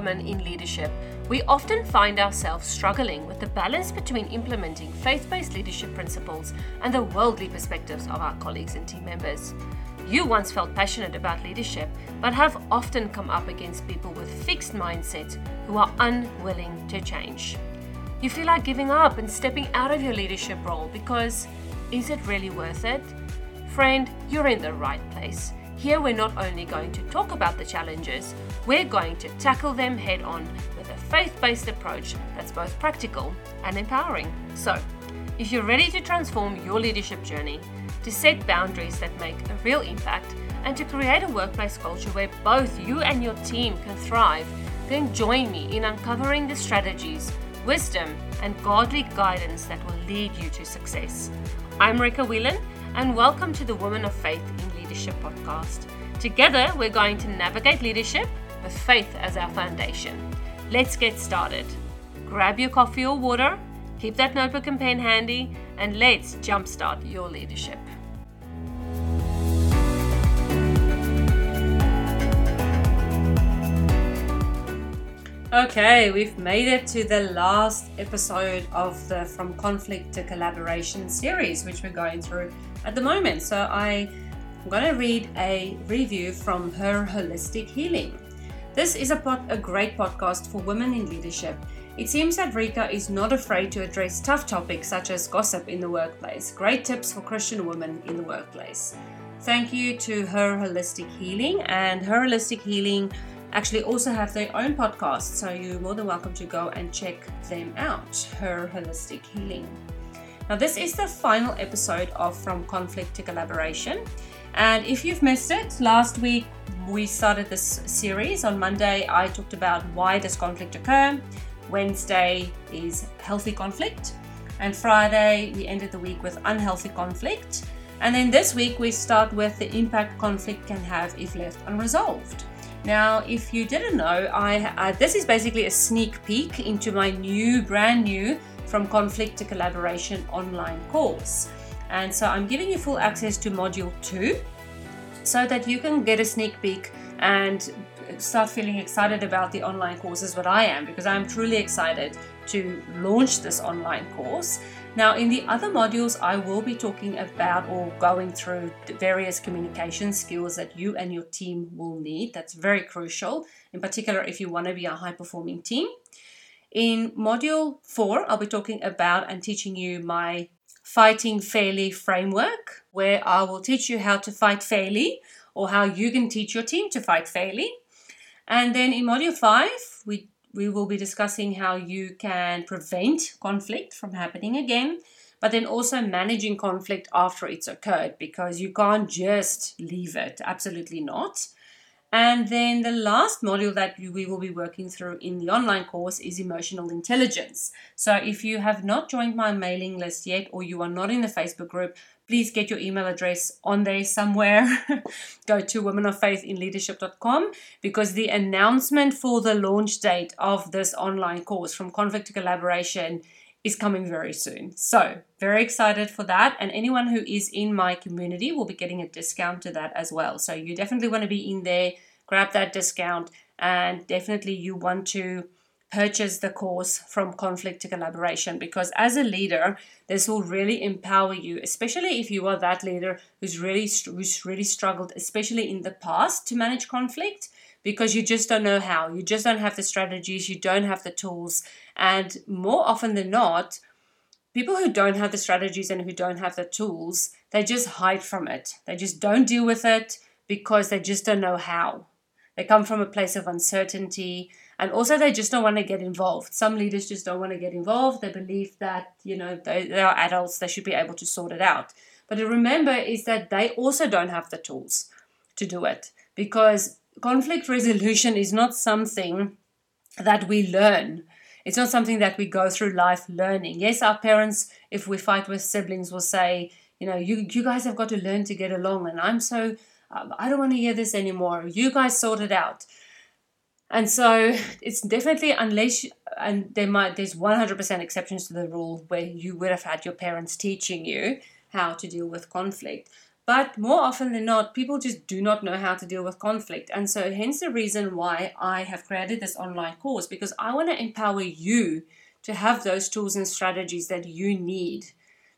women in leadership, we often find ourselves struggling with the balance between implementing faith based leadership principles and the worldly perspectives of our colleagues and team members. You once felt passionate about leadership, but have often come up against people with fixed mindsets who are unwilling to change. You feel like giving up and stepping out of your leadership role because is it really worth it? Friend, you're in the right place. Here, we're not only going to talk about the challenges, we're going to tackle them head on with a faith based approach that's both practical and empowering. So, if you're ready to transform your leadership journey, to set boundaries that make a real impact, and to create a workplace culture where both you and your team can thrive, then join me in uncovering the strategies, wisdom, and godly guidance that will lead you to success. I'm Rika Whelan, and welcome to the Woman of Faith Leadership podcast. Together, we're going to navigate leadership with faith as our foundation. Let's get started. Grab your coffee or water, keep that notebook and pen handy, and let's jumpstart your leadership. Okay, we've made it to the last episode of the From Conflict to Collaboration series, which we're going through at the moment. So I, I'm going to read a review from Her Holistic Healing. This is a, pod, a great podcast for women in leadership. It seems that Rika is not afraid to address tough topics such as gossip in the workplace. Great tips for Christian women in the workplace. Thank you to Her Holistic Healing and Her Holistic Healing actually also have their own podcast, so you're more than welcome to go and check them out. Her Holistic Healing. Now, this is the final episode of From Conflict to Collaboration. And if you've missed it, last week we started this series. On Monday, I talked about why does conflict occur. Wednesday is healthy conflict. And Friday, we ended the week with unhealthy conflict. And then this week, we start with the impact conflict can have if left unresolved. Now, if you didn't know, I this is basically a sneak peek into my new, brand new From Conflict to Collaboration online course. And so I'm giving you full access to module two so that you can get a sneak peek and start feeling excited about the online courses what I am because I'm truly excited to launch this online course. Now, in the other modules, I will be talking about or going through the various communication skills that you and your team will need. That's very crucial, in particular, if you want to be a high performing team. In module four, I'll be talking about and teaching you my Fighting Fairly framework, where I will teach you how to fight fairly or how you can teach your team to fight fairly. And then in module five, we we will be discussing how you can prevent conflict from happening again, but then also managing conflict after it's occurred because you can't just leave it. Absolutely not. And then the last module that we will be working through in the online course is emotional intelligence. So if you have not joined my mailing list yet or you are not in the Facebook group, please get your email address on there somewhere. Go to womenoffaithinleadership.com because the announcement for the launch date of this online course from conflict to collaboration is coming very soon. So, very excited for that. And anyone who is in my community will be getting a discount to that as well. So, you definitely want to be in there, grab that discount, and definitely you want to purchase the course from conflict to collaboration because as a leader this will really empower you especially if you are that leader who's really who's really struggled especially in the past to manage conflict because you just don't know how. You just don't have the strategies you don't have the tools and more often than not people who don't have the strategies and who don't have the tools they just hide from it. They just don't deal with it because they just don't know how. They come from a place of uncertainty and also they just don't want to get involved. Some leaders just don't want to get involved. They believe that you know they, they are adults they should be able to sort it out. But remember is that they also don't have the tools to do it because conflict resolution is not something that we learn. It's not something that we go through life learning. Yes our parents if we fight with siblings will say you know you, you guys have got to learn to get along and i'm so um, i don't want to hear this anymore. You guys sort it out. And so it's definitely unless you, and there might there's 100% exceptions to the rule where you would have had your parents teaching you how to deal with conflict. But more often than not, people just do not know how to deal with conflict. And so, hence the reason why I have created this online course because I want to empower you to have those tools and strategies that you need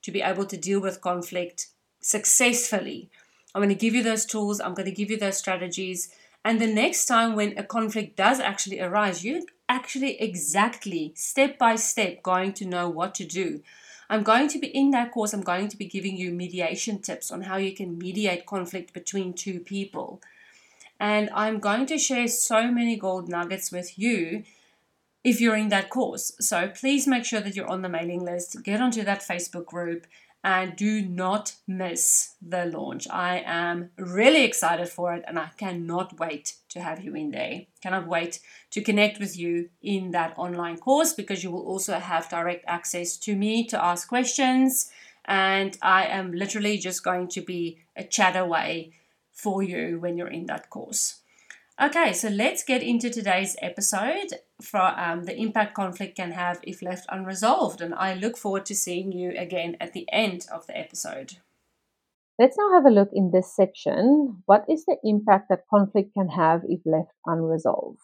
to be able to deal with conflict successfully. I'm going to give you those tools, I'm going to give you those strategies. And the next time when a conflict does actually arise, you actually exactly step by step going to know what to do. I'm going to be in that course, I'm going to be giving you mediation tips on how you can mediate conflict between two people. And I'm going to share so many gold nuggets with you if you're in that course. So please make sure that you're on the mailing list, get onto that Facebook group, and do not miss the launch. I am really excited for it and I cannot wait to have you in there. Cannot wait to connect with you in that online course because you will also have direct access to me to ask questions. And I am literally just going to be a chat away for you when you're in that course. Okay, so let's get into today's episode for um, the impact conflict can have if left unresolved. And I look forward to seeing you again at the end of the episode. Let's now have a look in this section. What is the impact that conflict can have if left unresolved?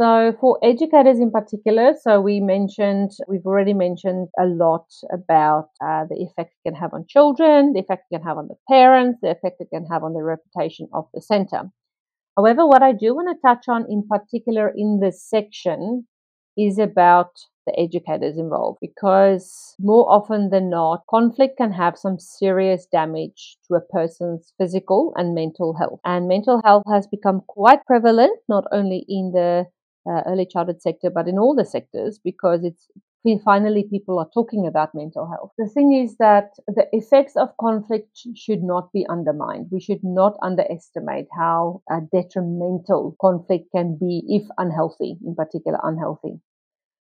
So, for educators in particular, so we mentioned, we've already mentioned a lot about uh, the effect it can have on children, the effect it can have on the parents, the effect it can have on the reputation of the center. However, what I do want to touch on in particular in this section is about the educators involved because more often than not, conflict can have some serious damage to a person's physical and mental health. And mental health has become quite prevalent, not only in the uh, early childhood sector, but in all the sectors because it's finally people are talking about mental health. The thing is that the effects of conflict should not be undermined. We should not underestimate how uh, detrimental conflict can be if unhealthy, in particular unhealthy.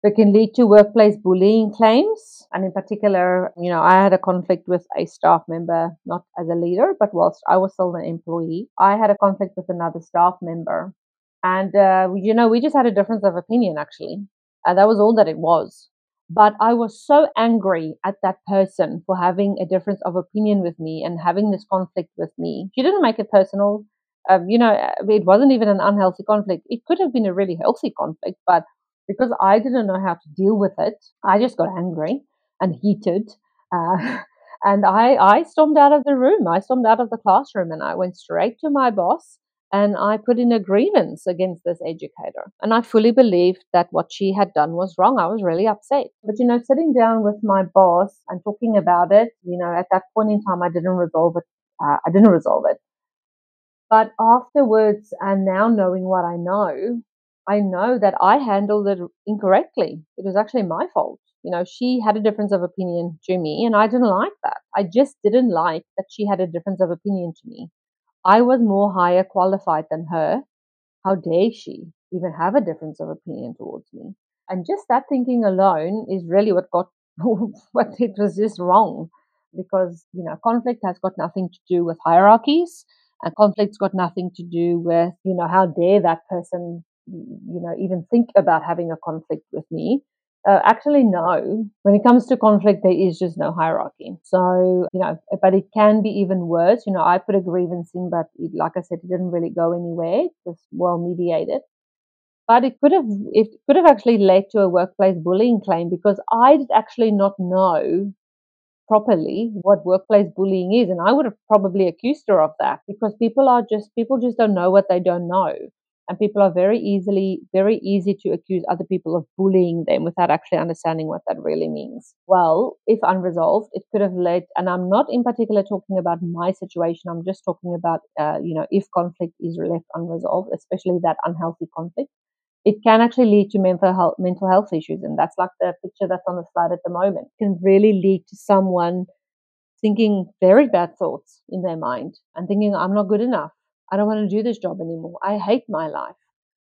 It can lead to workplace bullying claims. And in particular, you know, I had a conflict with a staff member, not as a leader, but whilst I was still an employee, I had a conflict with another staff member. And, uh, you know, we just had a difference of opinion, actually. Uh, that was all that it was. But I was so angry at that person for having a difference of opinion with me and having this conflict with me. She didn't make it personal. Um, you know, uh, it wasn't even an unhealthy conflict. It could have been a really healthy conflict, but because I didn't know how to deal with it, I just got angry and heated. Uh, and I, I stormed out of the room. I stormed out of the classroom and I went straight to my boss and I put in a grievance against this educator. And I fully believed that what she had done was wrong. I was really upset. But, you know, sitting down with my boss and talking about it, you know, at that point in time, I didn't resolve it. Uh, I didn't resolve it. But afterwards, and now knowing what I know, I know that I handled it incorrectly. It was actually my fault. You know, she had a difference of opinion to me, and I didn't like that. I just didn't like that she had a difference of opinion to me. I was more higher qualified than her. How dare she even have a difference of opinion towards me? And just that thinking alone is really what got what it was just wrong. Because, you know, conflict has got nothing to do with hierarchies and conflict's got nothing to do with, you know, how dare that person, you know, even think about having a conflict with me. Uh, actually, no. When it comes to conflict, there is just no hierarchy. So, you know, but it can be even worse. You know, I put a grievance in, but it, like I said, it didn't really go anywhere. It was well mediated. But it could have, it could have actually led to a workplace bullying claim because I did actually not know properly what workplace bullying is. And I would have probably accused her of that because people are just, people just don't know what they don't know and people are very easily very easy to accuse other people of bullying them without actually understanding what that really means. Well if unresolved it could have led and i'm not in particular talking about my situation i'm just talking about uh, you know if conflict is left unresolved especially that unhealthy conflict it can actually lead to mental health mental health issues and that's like the picture that's on the slide at the moment. It can really lead to someone thinking very bad thoughts in their mind and thinking i'm not good enough I don't want to do this job anymore. I hate my life.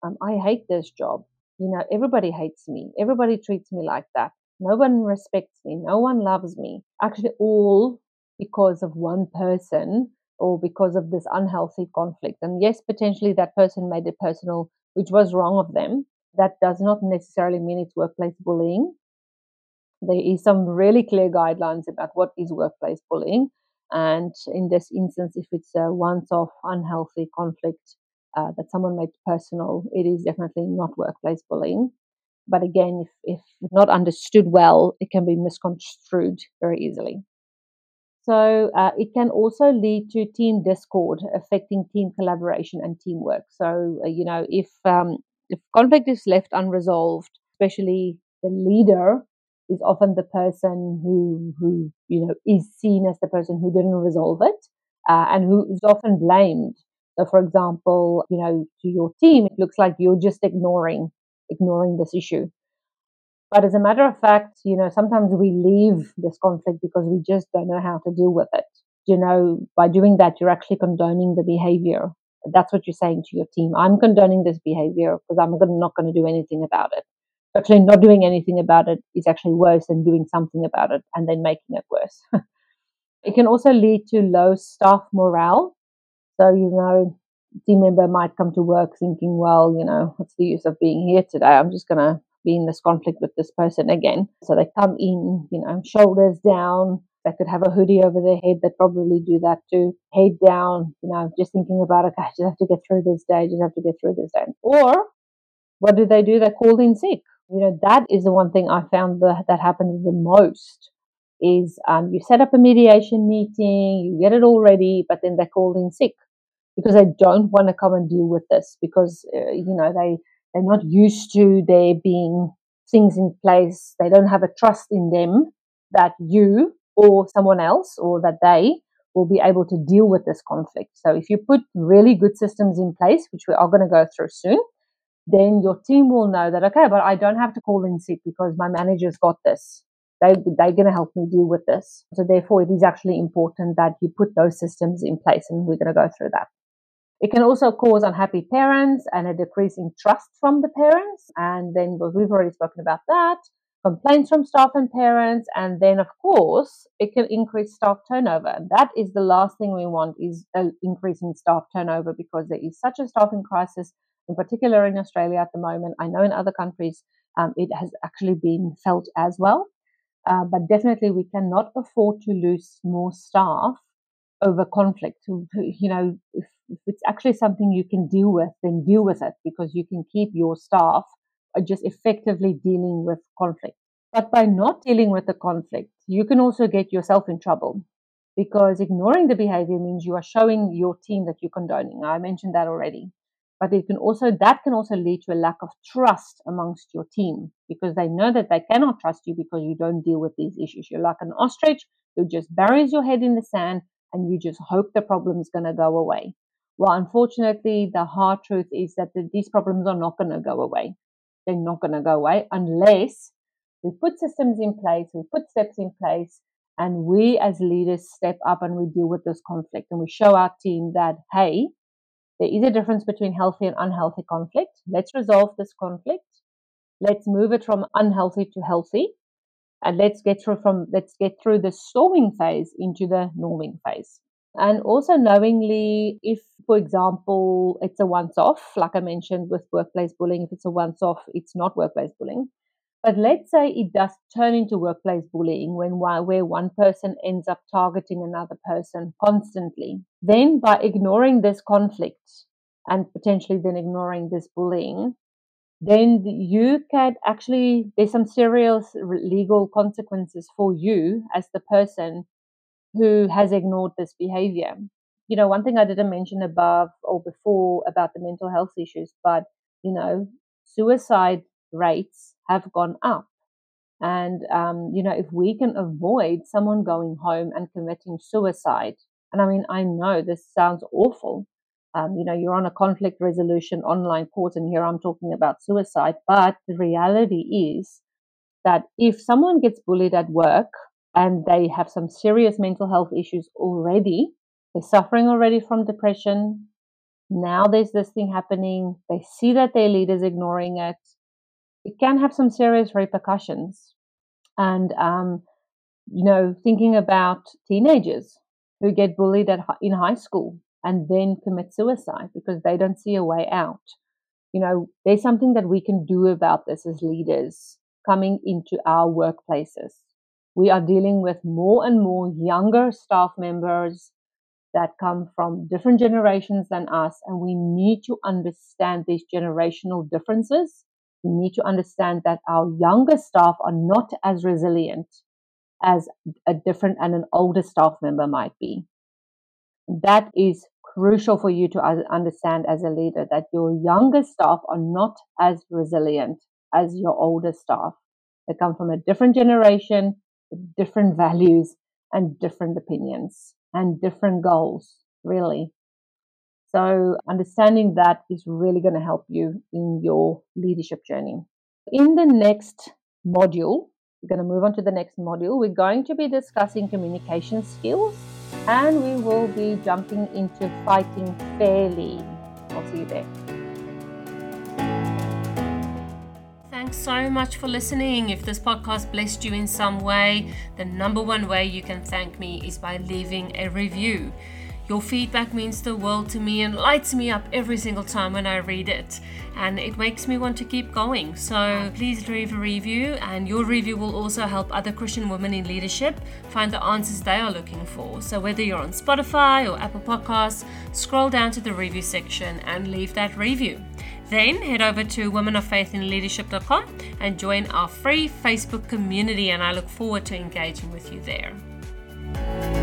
Um, I hate this job. You know, everybody hates me. Everybody treats me like that. No one respects me. No one loves me. Actually, all because of one person or because of this unhealthy conflict. And yes, potentially that person made it personal, which was wrong of them. That does not necessarily mean it's workplace bullying. There is some really clear guidelines about what is workplace bullying And in this instance, if it's a once off unhealthy conflict uh, that someone made personal, it is definitely not workplace bullying. But again, if, if not understood well, it can be misconstrued very easily. So uh, it can also lead to team discord, affecting team collaboration and teamwork. So uh, you know, if um, if conflict is left unresolved, especially the leader is often the person who who you know is seen as the person who didn't resolve it uh, and who is often blamed. So, for example, you know, to your team, it looks like you're just ignoring ignoring this issue. But as a matter of fact, you know, sometimes we leave this conflict because we just don't know how to deal with it. You know, by doing that, you're actually condoning the behavior. That's what you're saying to your team. I'm condoning this behavior because I'm not going to do anything about it. Actually, not doing anything about it is actually worse than doing something about it and then making it worse. it can also lead to low staff morale. So, you know, team member might come to work thinking, well, you know, what's the use of being here today? I'm just going to be in this conflict with this person again. So they come in, you know, shoulders down. They could have a hoodie over their head. They'd probably do that too. Head down, you know, just thinking about, okay, I just have to get through this day. I just have to get through this day. Or what do they do? They call in sick. You know, that is the one thing I found that, that happens the most is um, you set up a mediation meeting, you get it all ready, but then they're called in sick because they don't want to come and deal with this because, uh, you know, they, they're not used to there being things in place. They don't have a trust in them that you or someone else or that they will be able to deal with this conflict. So if you put really good systems in place, which we are going to go through soon, then your team will know that, okay, but I don't have to call in sick because my manager's got this. They, they're going to help me deal with this. So therefore, it is actually important that you put those systems in place and we're going to go through that. It can also cause unhappy parents and a decrease in trust from the parents. And then we've already spoken about that. Complaints from staff and parents. And then, of course, it can increase staff turnover. That is the last thing we want is an increase in staff turnover because there is such a staffing crisis, in particular in Australia at the moment. I know in other countries um, it has actually been felt as well. Uh, but definitely, we cannot afford to lose more staff over conflict. You know, if, if it's actually something you can deal with, then deal with it because you can keep your staff just effectively dealing with conflict. But by not dealing with the conflict, you can also get yourself in trouble because ignoring the behavior means you are showing your team that you're condoning. I mentioned that already. But it can also that can also lead to a lack of trust amongst your team because they know that they cannot trust you because you don't deal with these issues. You're like an ostrich who just buries your head in the sand and you just hope the problem is going to go away. Well, unfortunately, the hard truth is that the, these problems are not going to go away. They're not going to go away unless we put systems in place, we put steps in place, and we as leaders step up and we deal with this conflict and we show our team that, hey, there is a difference between healthy and unhealthy conflict. Let's resolve this conflict. Let's move it from unhealthy to healthy and let's get through from let's get through the storming phase into the norming phase and also knowingly if for example it's a once off like i mentioned with workplace bullying if it's a once off it's not workplace bullying but let's say it does turn into workplace bullying when where one person ends up targeting another person constantly. Then by ignoring this conflict and potentially then ignoring this bullying then you can actually there's some serious legal consequences for you as the person who has ignored this behavior. You know one thing i didn't mention above or before about the mental health issues but you know suicide rates have gone up and um, you know if we can avoid someone going home and committing suicide and i mean i know this sounds awful um, you know, you're on a conflict resolution online course, and here I'm talking about suicide. But the reality is that if someone gets bullied at work and they have some serious mental health issues already, they're suffering already from depression. Now there's this thing happening. They see that their leader's ignoring it. It can have some serious repercussions. And, um, you know, thinking about teenagers who get bullied at, in high school and then commit suicide because they don't see a way out. You know, there's something that we can do about this as leaders coming into our workplaces. we are dealing with more and more younger staff members that come from different generations than us, and we need to understand these generational differences. We need to understand that our younger staff are not as resilient as a different and an older staff member might be. That is crucial for you to understand as a leader that your younger staff are not as resilient as your older staff. They come from a different generation, different values, and different opinions and different goals, really. So, understanding that is really going to help you in your leadership journey. In the next module, we're going to move on to the next module. We're going to be discussing communication skills and we will be jumping into fighting fairly. I'll see you there. Thanks so much for listening. If this podcast blessed you in some way, the number one way you can thank me is by leaving a review. Your feedback means the world to me and lights me up every single time when I read it. And it makes me want to keep going. So please leave a review, and your review will also help other Christian women in leadership find the answers they are looking for. So whether you're on Spotify or Apple Podcasts, scroll down to the review section and leave that review. Then head over to womenoffaithinleadership.com and join our free Facebook community, and I look forward to engaging with you there.